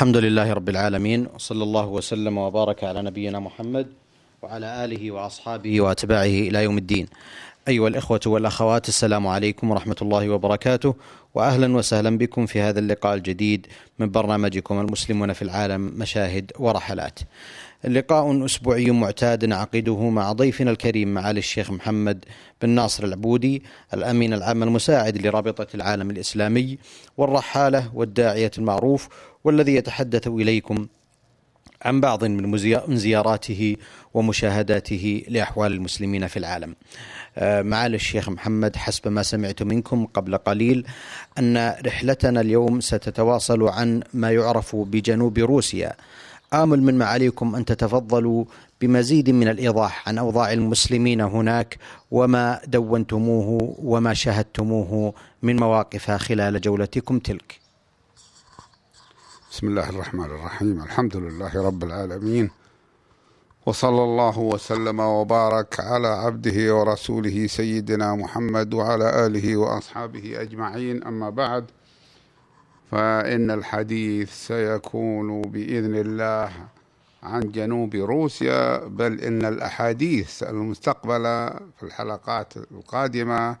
الحمد لله رب العالمين وصلى الله وسلم وبارك على نبينا محمد وعلى آله وأصحابه وأتباعه إلى يوم الدين. أيها الإخوة والأخوات السلام عليكم ورحمة الله وبركاته واهلا وسهلا بكم في هذا اللقاء الجديد من برنامجكم المسلمون في العالم مشاهد ورحلات. لقاء أسبوعي معتاد نعقده مع ضيفنا الكريم معالي الشيخ محمد بن ناصر العبودي الأمين العام المساعد لرابطة العالم الإسلامي والرحالة والداعية المعروف والذي يتحدث إليكم عن بعض من زياراته ومشاهداته لأحوال المسلمين في العالم. معالي الشيخ محمد حسب ما سمعت منكم قبل قليل أن رحلتنا اليوم ستتواصل عن ما يعرف بجنوب روسيا. آمل من معاليكم أن تتفضلوا بمزيد من الإيضاح عن أوضاع المسلمين هناك وما دونتموه وما شاهدتموه من مواقف خلال جولتكم تلك بسم الله الرحمن الرحيم. الحمد لله رب العالمين. وصلى الله وسلم وبارك على عبده ورسوله سيدنا محمد وعلى آله وأصحابه أجمعين. أما بعد فإن الحديث سيكون بإذن الله عن جنوب روسيا بل إن الأحاديث المستقبلة في الحلقات القادمة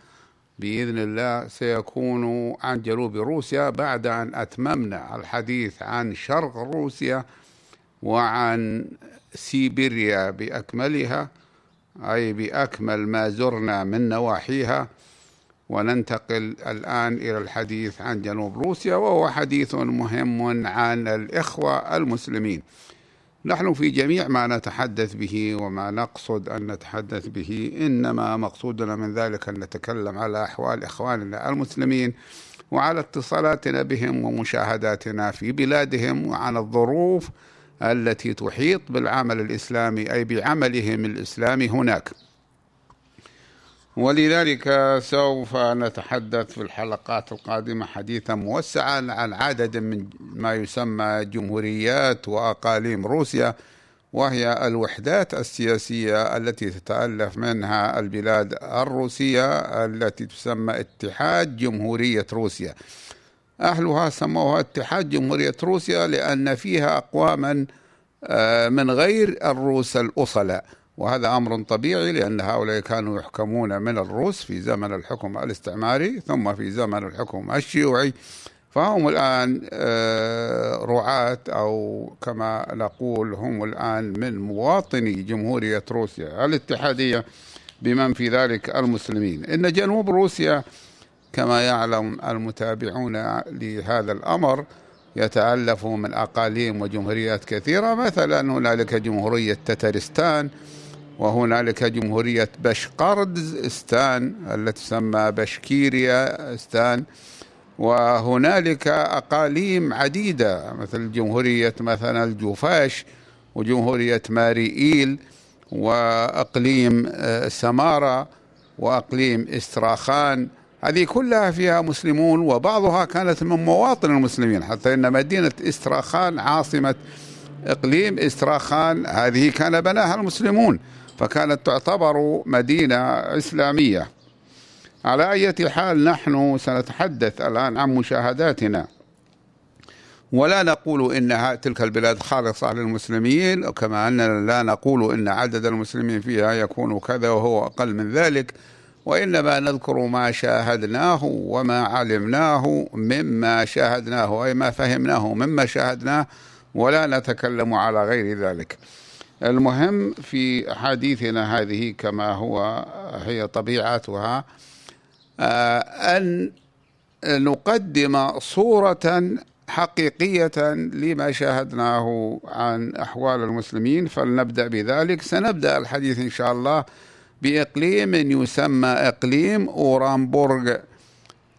بإذن الله سيكون عن جنوب روسيا بعد أن أتممنا الحديث عن شرق روسيا وعن سيبيريا بأكملها أي بأكمل ما زرنا من نواحيها. وننتقل الآن إلى الحديث عن جنوب روسيا وهو حديث مهم عن الإخوة المسلمين. نحن في جميع ما نتحدث به وما نقصد أن نتحدث به إنما مقصودنا من ذلك أن نتكلم على أحوال إخواننا المسلمين وعلى اتصالاتنا بهم ومشاهداتنا في بلادهم وعن الظروف التي تحيط بالعمل الإسلامي أي بعملهم الإسلامي هناك. ولذلك سوف نتحدث في الحلقات القادمة حديثا موسعا عن عدد من ما يسمى جمهوريات وأقاليم روسيا وهي الوحدات السياسية التي تتألف منها البلاد الروسية التي تسمى اتحاد جمهورية روسيا. أهلها سموها اتحاد جمهورية روسيا لأن فيها أقواما من غير الروس الأصلاء. وهذا أمر طبيعي لأن هؤلاء كانوا يحكمون من الروس في زمن الحكم الاستعماري ثم في زمن الحكم الشيوعي. فهم الآن رعاة أو كما نقول هم الآن من مواطني جمهورية روسيا الاتحادية بمن في ذلك المسلمين. إن جنوب روسيا كما يعلم المتابعون لهذا الأمر يتألف من أقاليم وجمهوريات كثيرة. مثلا هنالك جمهورية تترستان وهنالك جمهورية بشقردستان التي تسمى بشكيرياستان وهنالك أقاليم عديدة مثل جمهورية مثلا الجوفاش وجمهورية ماريئيل وأقليم سمارة وأقليم إستراخان. هذه كلها فيها مسلمون وبعضها كانت من مواطن المسلمين حتى إن مدينة إستراخان عاصمة إقليم إستراخان هذه كان بناها المسلمون. فكانت تعتبر مدينة إسلامية. على أي حال نحن سنتحدث الآن عن مشاهداتنا. ولا نقول إن تلك البلاد خالصة للمسلمين كما أننا لا نقول إن عدد المسلمين فيها يكون كذا وهو أقل من ذلك وإنما نذكر ما شاهدناه وما علمناه مما شاهدناه أي ما فهمناه مما شاهدناه ولا نتكلم على غير ذلك. المهم في حديثنا هذه كما هو هي طبيعتها أن نقدم صورة حقيقية لما شاهدناه عن أحوال المسلمين. فلنبدأ بذلك. سنبدأ الحديث إن شاء الله بإقليم يسمى إقليم أورنبورغ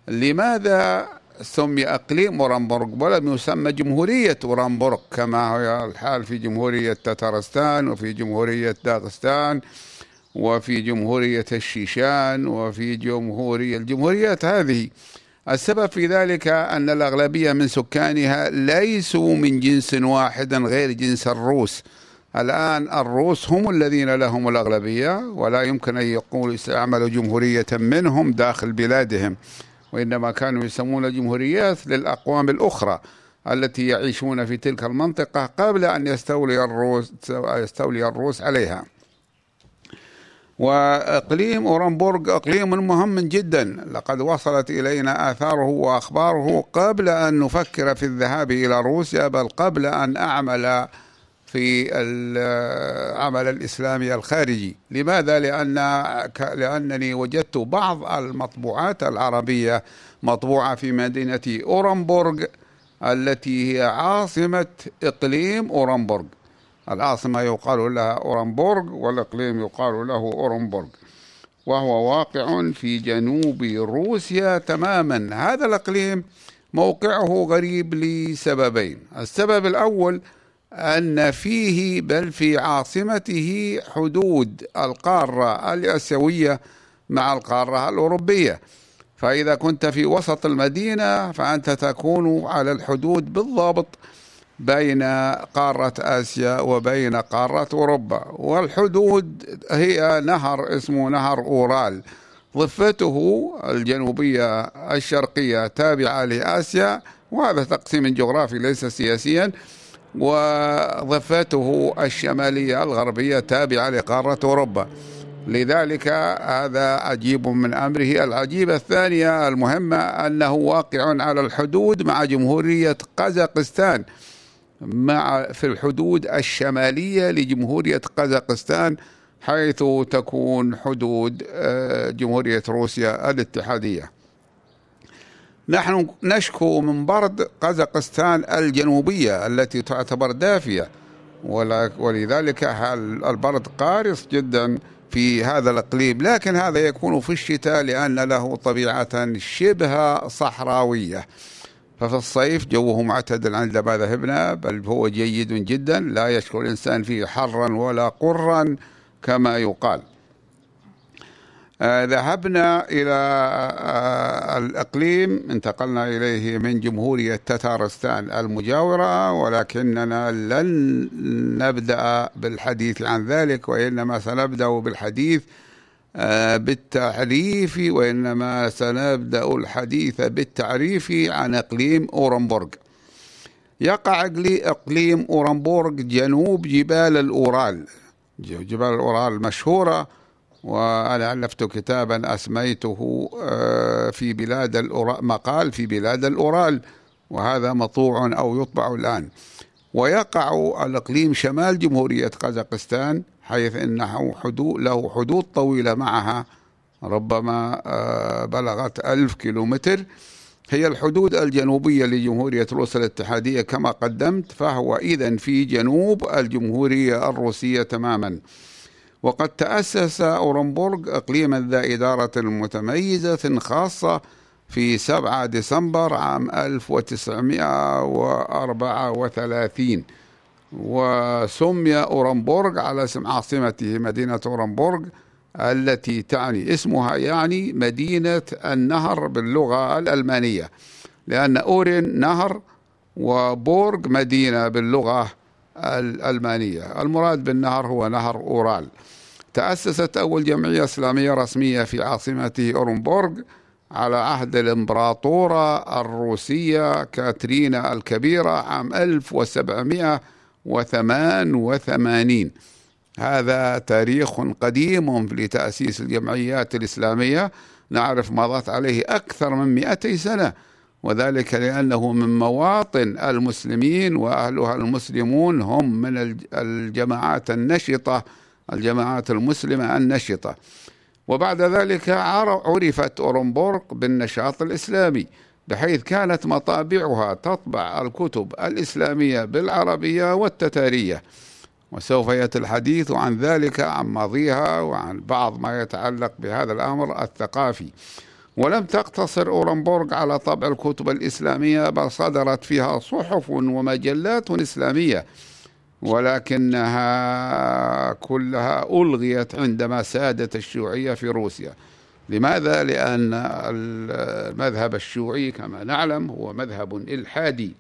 لماذا سمي أقليم أورنبورغ ولم يسمى جمهورية أورنبورغ كما هو الحال في جمهورية تترستان وفي جمهورية داغستان وفي جمهورية الشيشان وفي جمهورية الجمهوريات هذه. السبب في ذلك أن الأغلبية من سكانها ليسوا من جنس واحد غير جنس الروس. الآن الروس هم الذين لهم الأغلبية ولا يمكن أن يقول يستعملوا جمهورية منهم داخل بلادهم. وإنما كانوا يسمون جمهوريات للأقوام الأخرى التي يعيشون في تلك المنطقة قبل أن يستولي الروس يستولي الروس عليها. وإقليم أورنبورغ إقليم مهم جدا. لقد وصلت إلينا آثاره وأخباره قبل أن نفكر في الذهاب إلى روسيا بل قبل أن أعمل في العمل الإسلامي الخارجي. لماذا؟ لأن لأنني وجدت بعض المطبوعات العربية مطبوعة في مدينة أورنبورغ التي هي عاصمة إقليم أورنبورغ. العاصمة يقال لها أورنبورغ والإقليم يقال له أورنبورغ. وهو واقع في جنوب روسيا تماما. هذا الإقليم موقعه غريب لسببين. السبب الأول أن فيه بل في عاصمته حدود القارة الآسيوية مع القارة الأوروبية. فإذا كنت في وسط المدينة فأنت تكون على الحدود بالضبط بين قارة آسيا وبين قارة أوروبا. والحدود هي نهر اسمه نهر أورال. ضفته الجنوبية الشرقية تابعة لآسيا وهذا تقسيم جغرافي ليس سياسيا. وضفته الشمالية الغربية تابعة لقارة أوروبا. لذلك هذا عجيب من أمره. العجيبة الثانية المهمة أنه واقع على الحدود مع جمهورية قزاقستان مع في الحدود الشمالية لجمهورية قزاقستان حيث تكون حدود آه، جمهورية روسيا الاتحادية. نحن نشكو من برد قزاقستان الجنوبية التي تعتبر دافية. ولذلك البرد قارس جدا في هذا الإقليم. لكن هذا يكون في الشتاء لأن له طبيعة شبه صحراوية. ففي الصيف جوه معتدل عندما ذهبنا بل هو جيد جدا. لا يشكو الإنسان فيه حرا ولا قرا كما يقال. ذهبنا إلى آه الإقليم انتقلنا إليه من جمهورية تتارستان المجاورة ولكننا لن نبدأ بالحديث عن ذلك وإنما سنبدأ بالحديث آه بالتعريف وإنما سنبدأ الحديث بالتعريف عن إقليم أورنبورغ. يقع إقليم أورنبورغ جنوب جبال الأورال. جبال الأورال المشهورة وأنا ألفت كتابا أسميته آه، في بلاد الأورال مقال في بلاد الأورال وهذا مطبوع أو يطبع الآن. ويقع الإقليم شمال جمهورية قزاقستان حيث أنه حدود له حدود طويلة معها ربما آه، بلغت ألف كيلومتر. هي الحدود الجنوبية لجمهورية روسيا الاتحادية كما قدمت فهو إذن في جنوب الجمهورية الروسية تماماً. وقد تأسس أورنبورغ إقليما ذا إدارة متميزة خاصة في 7 ديسمبر عام 1934 وسمي أورنبورغ على اسم عاصمته مدينة أورنبورغ التي تعني اسمها يعني مدينة النهر باللغة الألمانية لأن أورين نهر وبورغ مدينة باللغة الألمانية المراد بالنهر هو نهر أورال. تأسست أول جمعية إسلامية رسمية في عاصمة أورنبورغ على عهد الإمبراطورة الروسية كاترينا الكبيرة عام 1788 هذا تاريخ قديم لتأسيس الجمعيات الإسلامية. نعرف مضت عليه أكثر من 200 سنة. وذلك لأنه من مواطن المسلمين وأهلها المسلمون هم من الجماعات النشطة الجماعات المسلمة النشطة. وبعد ذلك عرفت أورنبورغ بالنشاط الإسلامي بحيث كانت مطابعها تطبع الكتب الإسلامية بالعربية والتتارية. وسوف يأتي الحديث عن ذلك عن ماضيها وعن بعض ما يتعلق بهذا الأمر الثقافي. ولم تقتصر أورنبورغ على طبع الكتب الإسلامية بل صدرت فيها صحف ومجلات إسلامية ولكنها كلها ألغيت عندما سادت الشيوعية في روسيا. لماذا؟ لأن المذهب الشيوعي كما نعلم هو مذهب إلحادي.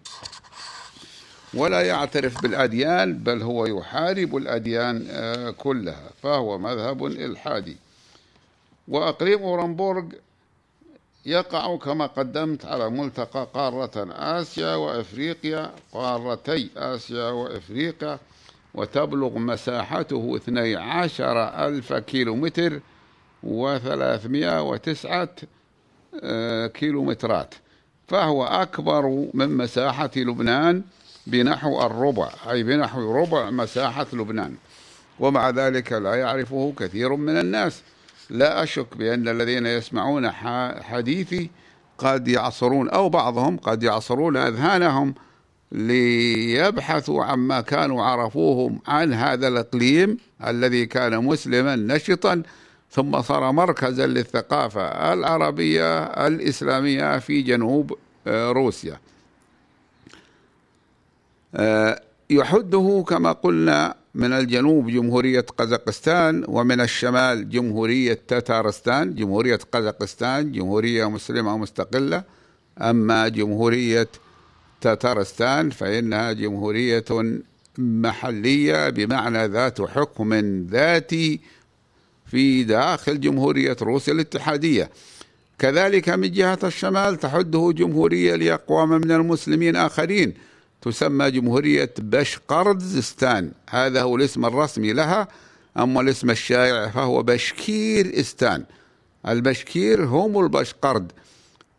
ولا يعترف بالأديان بل هو يحارب الأديان آه، كلها فهو مذهب إلحادي. وأقليم أورنبورغ يقع كما قدمت على ملتقى قارة آسيا وإفريقيا قارتي آسيا وإفريقيا وتبلغ مساحته 12 ألف كيلومتر وثلاثمائة وتسعة آه، كيلومترات. فهو أكبر من مساحة لبنان بنحو الربع أي بنحو ربع مساحة لبنان. ومع ذلك لا يعرفه كثير من الناس. لا أشك بأن الذين يسمعون حديثي قد يعصرون أو بعضهم قد يعصرون أذهانهم ليبحثوا عما كانوا عرفوه عن هذا الإقليم الذي كان مسلما نشطا ثم صار مركزا للثقافة العربية الإسلامية في جنوب آه، روسيا. آه، يحده كما قلنا من الجنوب جمهورية قزاقستان ومن الشمال جمهورية تتارستان جمهورية قزاقستان جمهورية مسلمة مستقلة. أما جمهورية تتارستان فإنها جمهورية محلية بمعنى ذات حكم ذاتي في داخل جمهورية روسيا الاتحادية. كذلك من جهة الشمال تحده جمهورية لأقوام من المسلمين آخرين. تسمى جمهورية بشقردستان هذا هو الاسم الرسمي لها أما الاسم الشائع فهو بشكير إستان. البشكير هم البشقرد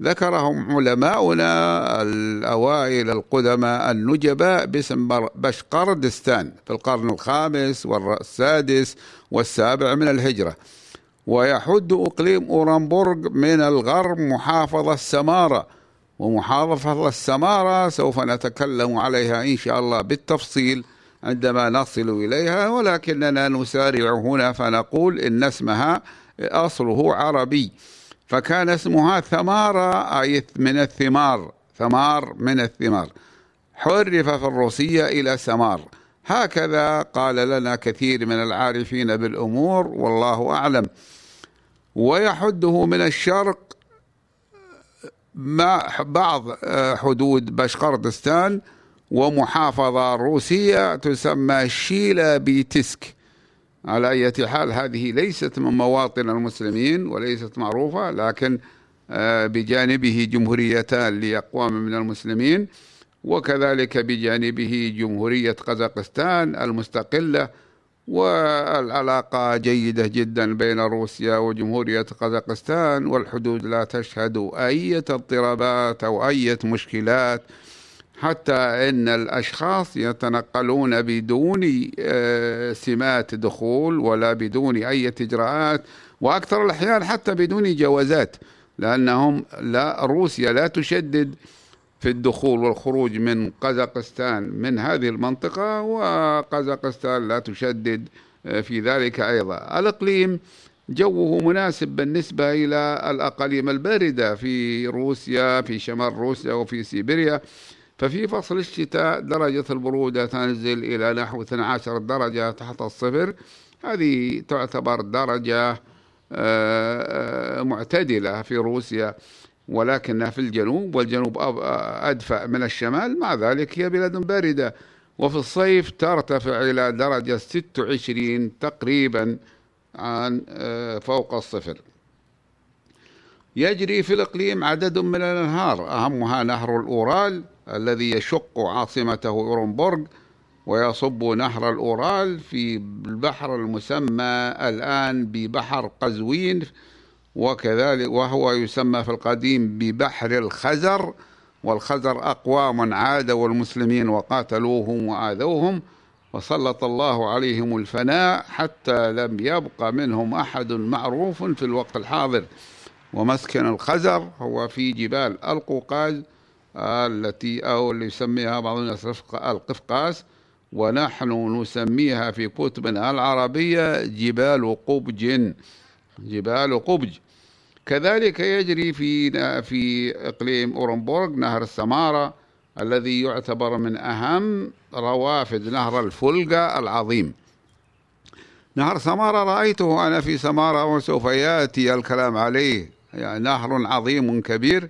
ذكرهم علماؤنا الأوائل القدماء النجباء باسم بشقردستان في القرن الخامس والسادس والسابع من الهجرة. ويحد إقليم أورنبورغ من الغرب محافظة سمارة ومحافظة السمارة سوف نتكلم عليها إن شاء الله بالتفصيل عندما نصل إليها ولكننا نسارع هنا فنقول إن اسمها أصله عربي. فكان اسمها ثمارة أي من الثمار ثمار من الثمار. حرف في الروسية إلى سمار هكذا قال لنا كثير من العارفين بالأمور والله أعلم. ويحده من الشرق مع بعض آه، حدود بشقردستان ومحافظة روسية تسمى شيلا بيتسك. على أي حال هذه ليست من مواطن المسلمين وليست معروفة لكن آه، بجانبه جمهوريتان لأقوام من المسلمين وكذلك بجانبه جمهورية قزاقستان المستقلة والعلاقة جيدة جدا بين روسيا وجمهورية قزاقستان والحدود لا تشهد أي اضطرابات أو أي مشكلات حتى إن الأشخاص يتنقلون بدون آه، سمات دخول ولا بدون أي إجراءات وأكثر الأحيان حتى بدون جوازات لأنهم لا روسيا لا تشدد في الدخول والخروج من قزاقستان من هذه المنطقة وقزاقستان لا تشدد آه، في ذلك أيضا. الإقليم جوه مناسب بالنسبة إلى الأقاليم الباردة في روسيا في شمال روسيا وفي سيبيريا. ففي فصل الشتاء درجة البرودة تنزل إلى نحو 12 درجة تحت الصفر. هذه تعتبر درجة آه، آه، معتدلة في روسيا. ولكنها في الجنوب والجنوب أدفأ من الشمال. مع ذلك هي بلاد باردة وفي الصيف ترتفع إلى درجة 26 تقريبا عن آه، فوق الصفر. يجري في الإقليم عدد من الأنهار أهمها نهر الأورال الذي يشق عاصمته أورنبورغ ويصب نهر الأورال في البحر المسمى الآن ببحر قزوين وكذلك وهو يسمى في القديم ببحر الخزر والخزر أقوام عادوا المسلمين وقاتلوهم وآذوهم وسلط الله عليهم الفناء حتى لم يبق منهم أحد معروف في الوقت الحاضر. ومسكن الخزر هو في جبال القوقاز التي أو اللي يسميها بعض الناس القفقاس ونحن نسميها في كتبنا العربية جبال قبج. جبال قبج كذلك يجري في في إقليم أورنبورغ نهر السمارة الذي يعتبر من أهم روافد نهر الفولغا العظيم. نهر سمارة رأيته أنا في سمارة وسوف يأتي الكلام عليه. يعني نهر عظيم كبير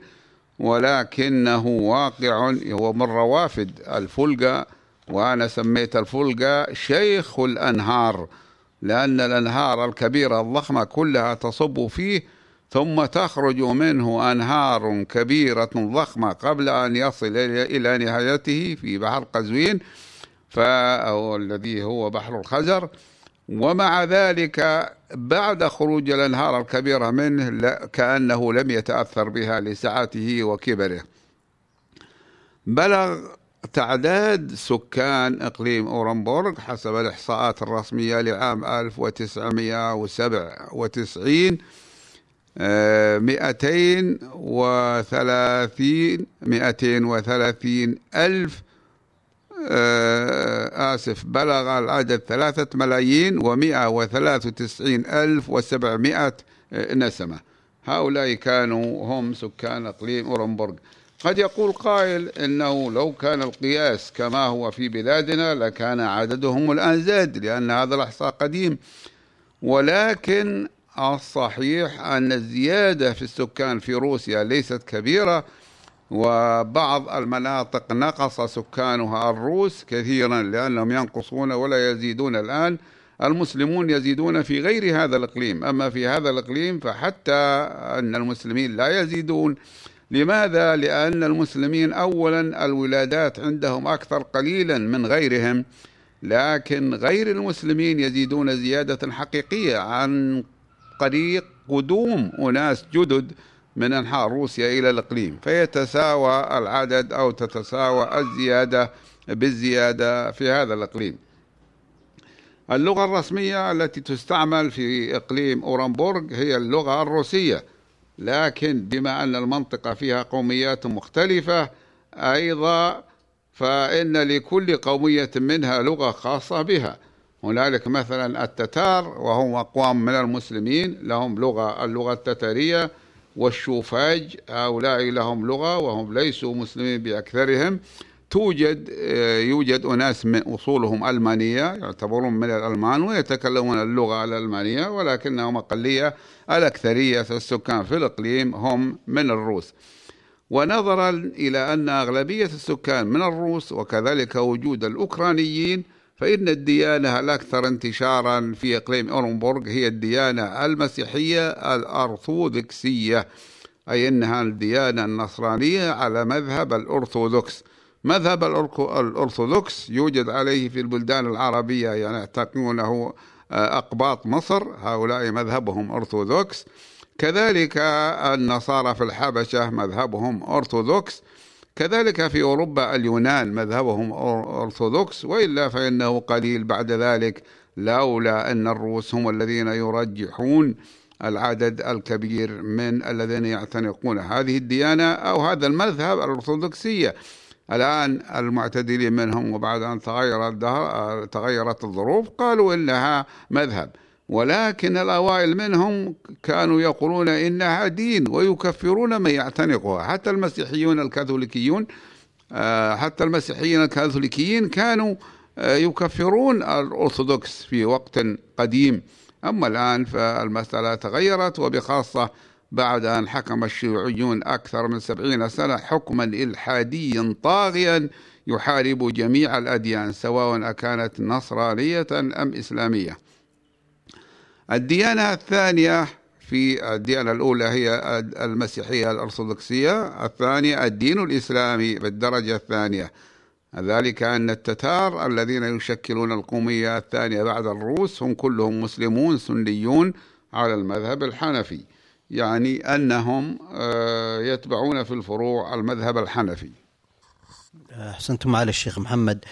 ولكنه واقع هو من روافد الفولغا وأنا سميت الفولغا شيخ الأنهار. لأن الأنهار الكبيرة الضخمة كلها تصب فيه ثم تخرج منه أنهار كبيرة ضخمة قبل أن يصل إلى نهايته في بحر قزوين الذي هو بحر الخزر. ومع ذلك بعد خروج الأنهار الكبيرة منه كأنه لم يتأثر بها لسعته وكبره. بلغ تعداد سكان إقليم أورنبورغ حسب الإحصاءات الرسمية لعام 1997 مئتين وثلاثين مئتين وثلاثين ألف آه، آسف بلغ العدد ثلاثة ملايين ومئة وثلاث وتسعين ألف وسبعمائة نسمة. هؤلاء كانوا هم سكان إقليم أورنبورغ. قد يقول قائل إنه لو كان القياس كما هو في بلادنا لكان عددهم الان زاد لأن هذا الأحصاء قديم. ولكن الصحيح أن الزيادة في السكان في روسيا ليست كبيرة وبعض المناطق نقص سكانها الروس كثيرا لأنهم ينقصون ولا يزيدون الآن. المسلمون يزيدون في غير هذا الإقليم. أما في هذا الإقليم فحتى أن المسلمين لا يزيدون. لماذا؟ لأن المسلمين أولا الولادات عندهم أكثر قليلا من غيرهم لكن غير المسلمين يزيدون زيادة حقيقية عن طريق قدوم أناس جدد من أنحاء روسيا إلى الإقليم. فيتساوى العدد أو تتساوى الزيادة بالزيادة في هذا الإقليم. اللغة الرسمية التي تستعمل في إقليم أورنبورغ هي اللغة الروسية. لكن بما أن المنطقة فيها قوميات مختلفة أيضا فإن لكل قومية منها لغة خاصة بها. هنالك مثلا التتار وهم أقوام من المسلمين لهم لغة اللغة التتارية والشوفاج هؤلاء لهم لغة وهم ليسوا مسلمين بأكثرهم. توجد يوجد أناس من أصولهم ألمانية يعتبرون من الألمان ويتكلمون اللغة الألمانية ولكنهم أقلية الأكثرية السكان في الإقليم هم من الروس. ونظرا إلى أن أغلبية السكان من الروس وكذلك وجود الأوكرانيين فإن الديانة الأكثر انتشارا في إقليم أورنبورغ هي الديانة المسيحية الأرثوذكسية أي أنها الديانة النصرانية على مذهب الأرثوذكس. مذهب الأرثوذكس يوجد عليه في البلدان العربية يعني يعتقدونه آه، أقباط مصر. هؤلاء مذهبهم أرثوذكس. كذلك النصارى في الحبشة مذهبهم أرثوذكس. كذلك في أوروبا اليونان مذهبهم أرثوذكس. وإلا فإنه قليل بعد ذلك لولا أن الروس هم الذين يرجحون العدد الكبير من الذين يعتنقون هذه الديانة أو هذا المذهب الأرثوذكسية. الآن المعتدلين منهم وبعد أن تغير تغيرت الظروف قالوا إنها مذهب. ولكن الأوائل منهم كانوا يقولون إنها دين ويكفرون من يعتنقها. حتى المسيحيون الكاثوليكيون آه، حتى المسيحيين الكاثوليكيين كانوا آه، يكفرون الأرثوذكس في وقت قديم. أما الآن فالمسألة تغيرت وبخاصة بعد أن حكم الشيوعيون أكثر من سبعين سنة حكما إلحاديا طاغيا يحارب جميع الأديان سواء أكانت نصرانية أم إسلامية. الديانة الثانية في الديانة الأولى هي المسيحية الأرثوذكسية الثانية الدين الإسلامي بالدرجة الثانية. ذلك أن التتار الذين يشكلون القومية الثانية بعد الروس هم كلهم مسلمون سنيون على المذهب الحنفي. يعني أنهم آه، يتبعون في الفروع المذهب الحنفي. أحسنتم معالي الشيخ محمد.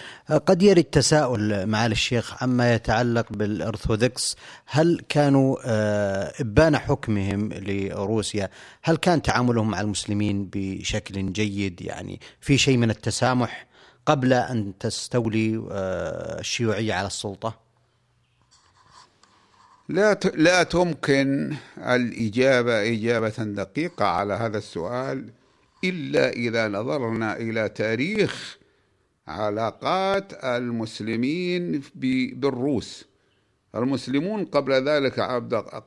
قد يرد تساؤل معالي الشيخ عما يتعلق بالأرثوذكس. هل كانوا آه، إبان حكمهم لروسيا؟ هل كان تعاملهم مع المسلمين بشكل جيد؟ يعني في شيء من التسامح قبل أن تستولي آه، الشيوعية على السلطة؟ لا لا تمكن الإجابة إجابة دقيقة على هذا السؤال إلا إذا نظرنا إلى تاريخ علاقات المسلمين بالروس. المسلمون قبل ذلك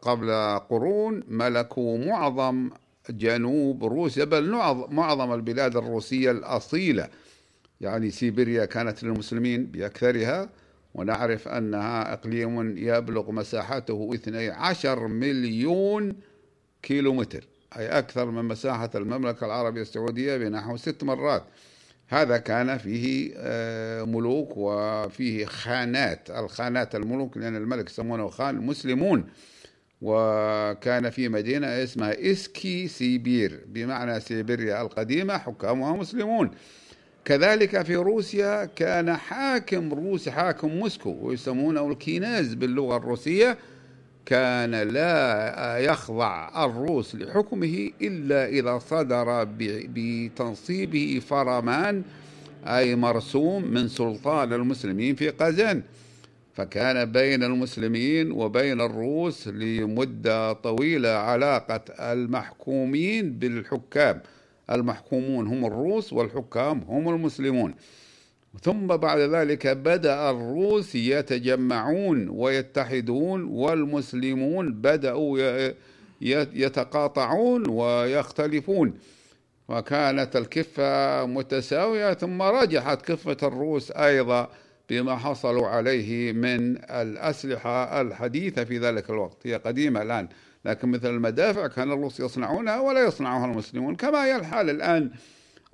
قبل قرون ملكوا معظم جنوب روسيا بل معظم البلاد الروسية الأصيلة. يعني سيبيريا كانت للمسلمين بأكثرها ونعرف أنها إقليم يبلغ مساحته 12 مليون كيلو متر أي أكثر من مساحة المملكة العربية السعودية بنحو ست مرات. هذا كان فيه آه، ملوك وفيه خانات الخانات الملوك لأن الملك يسمونه خان مسلمون. وكان في مدينة اسمها إسكي سيبير بمعنى سيبيريا القديمة حكامها مسلمون. كذلك في روسيا كان حاكم روسي حاكم موسكو ويسمونه الكنياز باللغة الروسية كان لا يخضع الروس لحكمه إلا إذا صدر بتنصيبه فرمان أي مرسوم من سلطان المسلمين في قزان فكان بين المسلمين وبين الروس لمدة طويلة علاقة المحكومين بالحكام. المحكومون هم الروس والحكام هم المسلمون. ثم بعد ذلك بدأ الروس يتجمعون ويتحدون والمسلمون بدأوا يتقاطعون ويختلفون. وكانت الكفة متساوية ثم رجحت كفة الروس أيضا بما حصلوا عليه من الأسلحة الحديثة في ذلك الوقت. هي قديمة الآن. لكن مثل المدافع كان الروس يصنعونها ولا يصنعها المسلمون كما هي الحال الآن.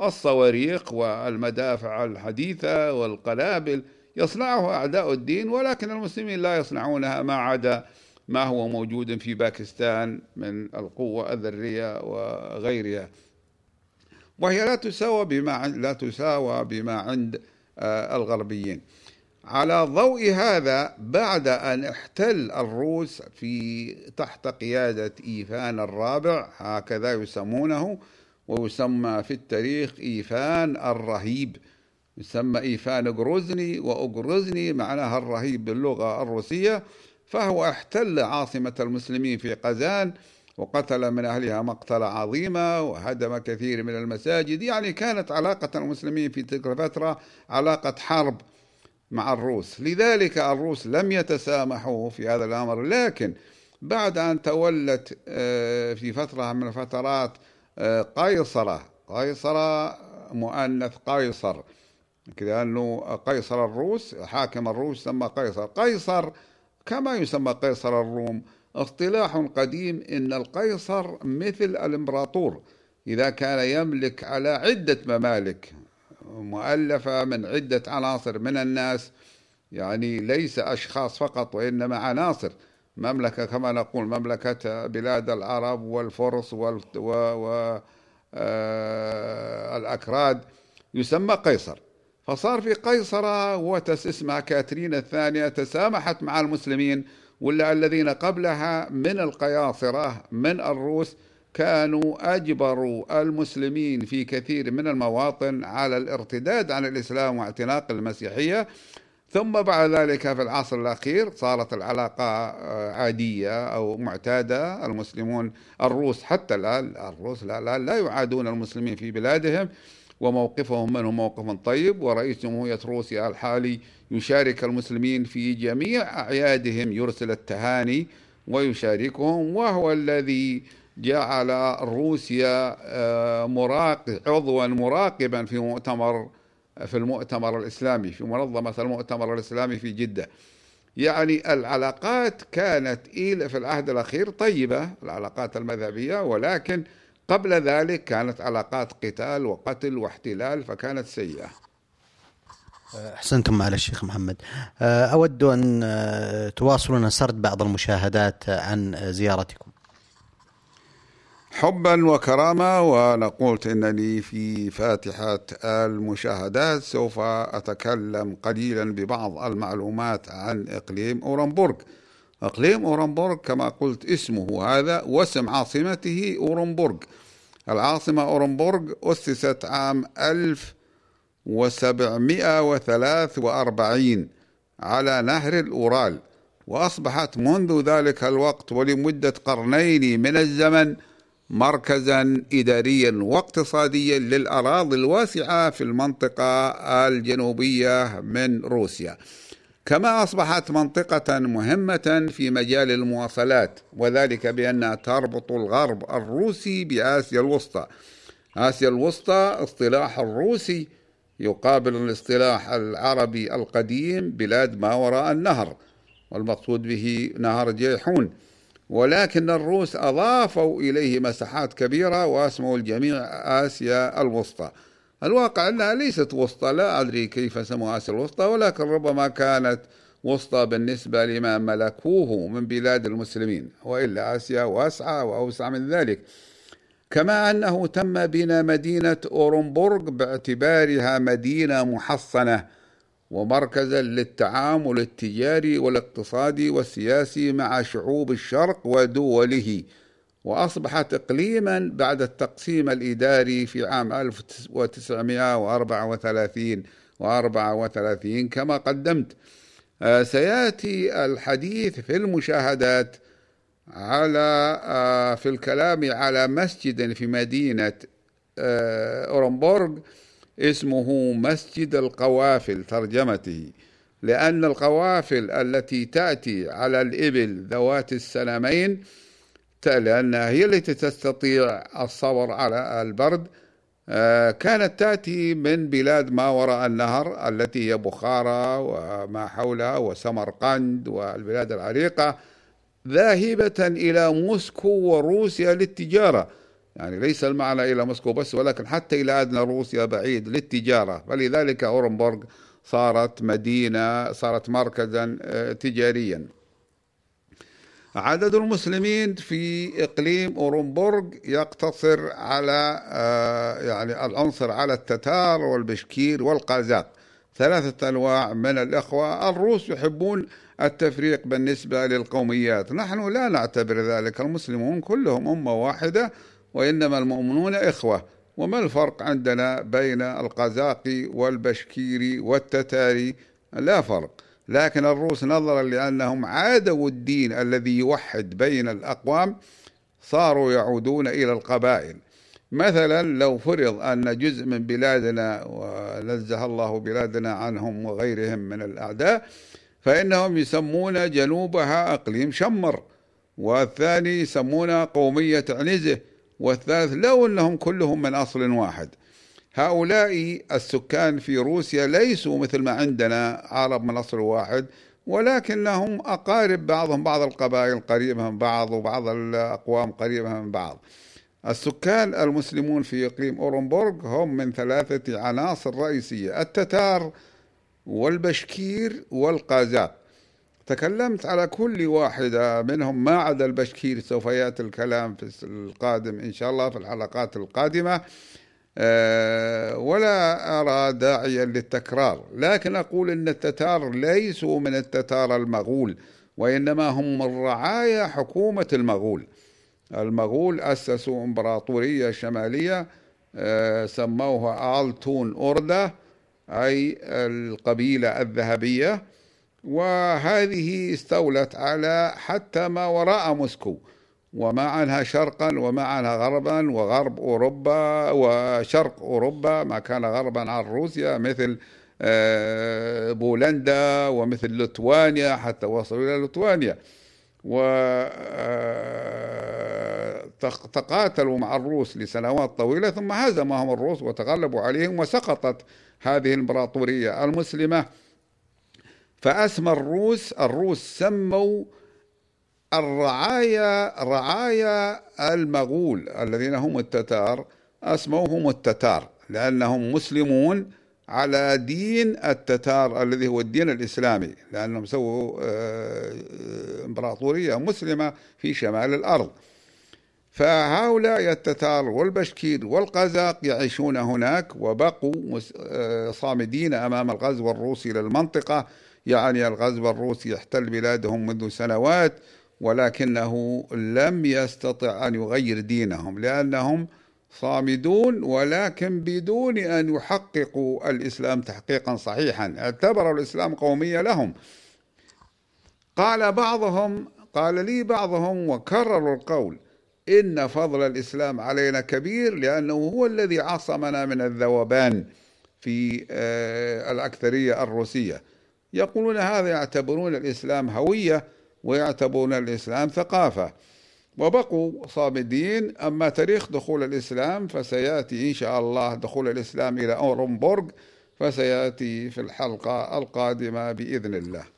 الصواريخ والمدافع الحديثة والقنابل يصنعها أعداء الدين ولكن المسلمين لا يصنعونها ما عدا ما هو موجود في باكستان من القوة الذرية وغيرها. وهي لا تساوى بما لا تساوى بما عند آه، الغربيين. على ضوء هذا بعد أن احتل الروس في تحت قيادة إيفان الرابع هكذا يسمونه ويسمى في التاريخ إيفان الرهيب. يسمى إيفان غروزني وأغروزني معناها الرهيب باللغة الروسية. فهو احتل عاصمة المسلمين في قزان وقتل من أهلها مقتلة عظيمة وهدم كثير من المساجد. يعني كانت علاقة المسلمين في تلك الفترة علاقة حرب. مع الروس. لذلك الروس لم يتسامحوا في هذا الأمر لكن بعد أن تولت آه، في فترة من الفترات آه، قيصرة قيصرة مؤنث قيصر. لأنه قيصر الروس حاكم الروس يسمى قيصر. قيصر كما يسمى قيصر الروم اصطلاح قديم إن القيصر مثل الإمبراطور إذا كان يملك على عدة ممالك. مؤلفة من عدة عناصر من الناس يعني ليس أشخاص فقط وإنما عناصر. مملكة كما نقول مملكة بلاد العرب والفرس والأكراد آه، يسمى قيصر. فصار في قيصرة وتس اسمها كاترين الثانية تسامحت مع المسلمين ولا الذين قبلها من القياصرة من الروس كانوا أجبروا المسلمين في كثير من المواطن على الارتداد عن الإسلام واعتناق المسيحية. ثم بعد ذلك في العصر الأخير صارت العلاقة آه، عادية أو معتادة. المسلمون الروس حتى الآن الروس لا, لا يعادون المسلمين في بلادهم. وموقفهم منهم موقف طيب. ورئيس جمهورية روسيا الحالي يشارك المسلمين في جميع أعيادهم يرسل التهاني ويشاركهم وهو الذي جعل روسيا آه، مراقب عضوا مراقبا في مؤتمر في المؤتمر الإسلامي في منظمة المؤتمر الإسلامي في جدة. يعني العلاقات كانت إلى في العهد الأخير طيبة العلاقات المذهبية ولكن قبل ذلك كانت علاقات قتال وقتل واحتلال فكانت سيئة. أحسنتم على الشيخ محمد. آه، أود أن آه، تواصلون سرد بعض المشاهدات عن زيارتكم. حبا وكرامة ونقول إنني في فاتحة المشاهدات سوف أتكلم قليلا ببعض المعلومات عن إقليم أورنبورغ. إقليم أورنبورغ كما قلت اسمه هذا واسم عاصمته أورنبورغ. العاصمة أورنبورغ أسست عام 1743 على نهر الأورال وأصبحت منذ ذلك الوقت ولمدة قرنين من الزمن مركزا إداريا واقتصاديا للأراضي الواسعة في المنطقة الجنوبية من روسيا. كما أصبحت منطقة مهمة في مجال المواصلات وذلك بأنها تربط الغرب الروسي بآسيا الوسطى. آسيا الوسطى اصطلاح الروسي يقابل الاصطلاح العربي القديم بلاد ما وراء النهر والمقصود به نهر جيحون. ولكن الروس أضافوا إليه مساحات كبيرة وأسموا الجميع آسيا الوسطى. الواقع أنها ليست وسطى لا أدري كيف سموا آسيا الوسطى ولكن ربما كانت وسطى بالنسبة لما ملكوه من بلاد المسلمين وإلا آسيا واسعة وأوسع من ذلك. كما أنه تم بناء مدينة أورنبورغ باعتبارها مدينة محصنة. ومركزا للتعامل التجاري والاقتصادي والسياسي مع شعوب الشرق ودوله وأصبحت إقليما بعد التقسيم الإداري في عام 1934 و34 كما قدمت. آه، سيأتي الحديث في المشاهدات على آه، في الكلام على مسجد في مدينة آه، أورنبورغ اسمه مسجد القوافل ترجمته. لأن القوافل التي تأتي على الإبل ذوات السنمين لأنها هي التي تستطيع الصبر على البرد آه، كانت تأتي من بلاد ما وراء النهر التي هي بخارى وما حولها وسمرقند والبلاد العريقة ذاهبة إلى موسكو وروسيا للتجارة. يعني ليس المعنى إلى موسكو بس ولكن حتى إلى أدنى روسيا بعيد للتجارة. فلذلك أورنبورغ صارت مدينة صارت مركزا آه، تجاريا. عدد المسلمين في إقليم أورنبورغ يقتصر على آه، يعني العنصر على التتار والبشكير والقازاق ثلاثة أنواع من الإخوة. الروس يحبون التفريق بالنسبة للقوميات. نحن لا نعتبر ذلك. المسلمون كلهم أمة واحدة وإنما المؤمنون إخوة. وما الفرق عندنا بين القزاقي والبشكيري والتتاري؟ لا فرق. لكن الروس نظرا لأنهم عادوا الدين الذي يوحد بين الأقوام صاروا يعودون إلى القبائل. مثلا لو فرض أن جزء من بلادنا ونزه الله بلادنا عنهم وغيرهم من الأعداء فإنهم يسمون جنوبها أقليم شمر والثاني يسمونها قومية عنزة. والثالث لو أنهم كلهم من أصل واحد. هؤلاء السكان في روسيا ليسوا مثل ما عندنا عرب من أصل واحد ولكنهم أقارب بعضهم بعض القبائل قريبة من بعض وبعض الأقوام قريبة من بعض. السكان المسلمون في إقليم أورنبورغ هم من ثلاثة عناصر رئيسية التتار والبشكير والقازاق. تكلمت على كل واحدة منهم ما عدا البشكير سوف يأتي الكلام في القادم إن شاء الله في الحلقات القادمة. آه، ولا أرى داعيا للتكرار لكن أقول أن التتار ليسوا من التتار المغول وإنما هم من رعايا حكومة المغول. المغول أسسوا إمبراطورية شمالية آه، سموها آلتون أوردة أي القبيلة الذهبية. وهذه استولت على حتى ما وراء موسكو وما عنها شرقا وما عنها غربا وغرب أوروبا وشرق أوروبا ما كان غربا عن روسيا مثل آه، بولندا ومثل لتوانيا حتى وصلوا إلى لتوانيا. وتقاتلوا آه، مع الروس لسنوات طويلة ثم هزمهم الروس وتغلبوا عليهم وسقطت هذه الإمبراطورية المسلمة. فأسمى الروس الروس سموا الرعايا رعايا المغول الذين هم التتار أسموهم التتار لأنهم مسلمون على دين التتار الذي هو الدين الإسلامي لأنهم سووا آه، إمبراطورية مسلمة في شمال الأرض. فهؤلاء التتار والبشكير والقزاق يعيشون هناك وبقوا آه، صامدين أمام الغزو الروسي للمنطقة يعني الغزو الروسي يحتل بلادهم منذ سنوات ولكنه لم يستطع أن يغير دينهم لأنهم صامدون ولكن بدون أن يحققوا الإسلام تحقيقا صحيحا. اعتبروا الإسلام قومية لهم. قال بعضهم قال لي بعضهم وكرروا القول إن فضل الإسلام علينا كبير لأنه هو الذي عصمنا من الذوبان في آه، الأكثرية الروسية. يقولون هذا يعتبرون الإسلام هوية ويعتبرون الإسلام ثقافة. وبقوا صامدين أما تاريخ دخول الإسلام فسيأتي إن شاء الله دخول الإسلام إلى أورنبورغ فسيأتي في الحلقة القادمة بإذن الله.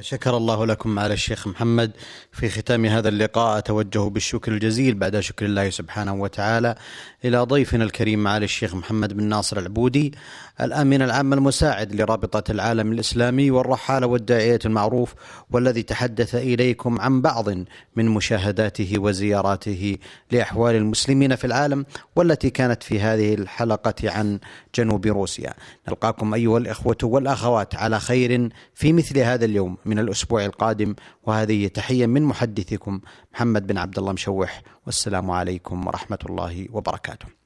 شكر الله لكم على الشيخ محمد في ختام هذا اللقاء. أتوجه بالشكر الجزيل بعد شكر الله سبحانه وتعالى إلى ضيفنا الكريم معالي الشيخ محمد بن ناصر العبودي الأمين العام المساعد لرابطة العالم الإسلامي والرحالة والداعية المعروف والذي تحدث إليكم عن بعض من مشاهداته وزياراته لأحوال المسلمين في العالم والتي كانت في هذه الحلقة عن جنوب روسيا. نلقاكم أيها الإخوة والأخوات على خير في مثل هذا اليوم. من الأسبوع القادم وهذه تحية من محدثكم محمد بن عبد الله مشوح والسلام عليكم ورحمة الله وبركاته.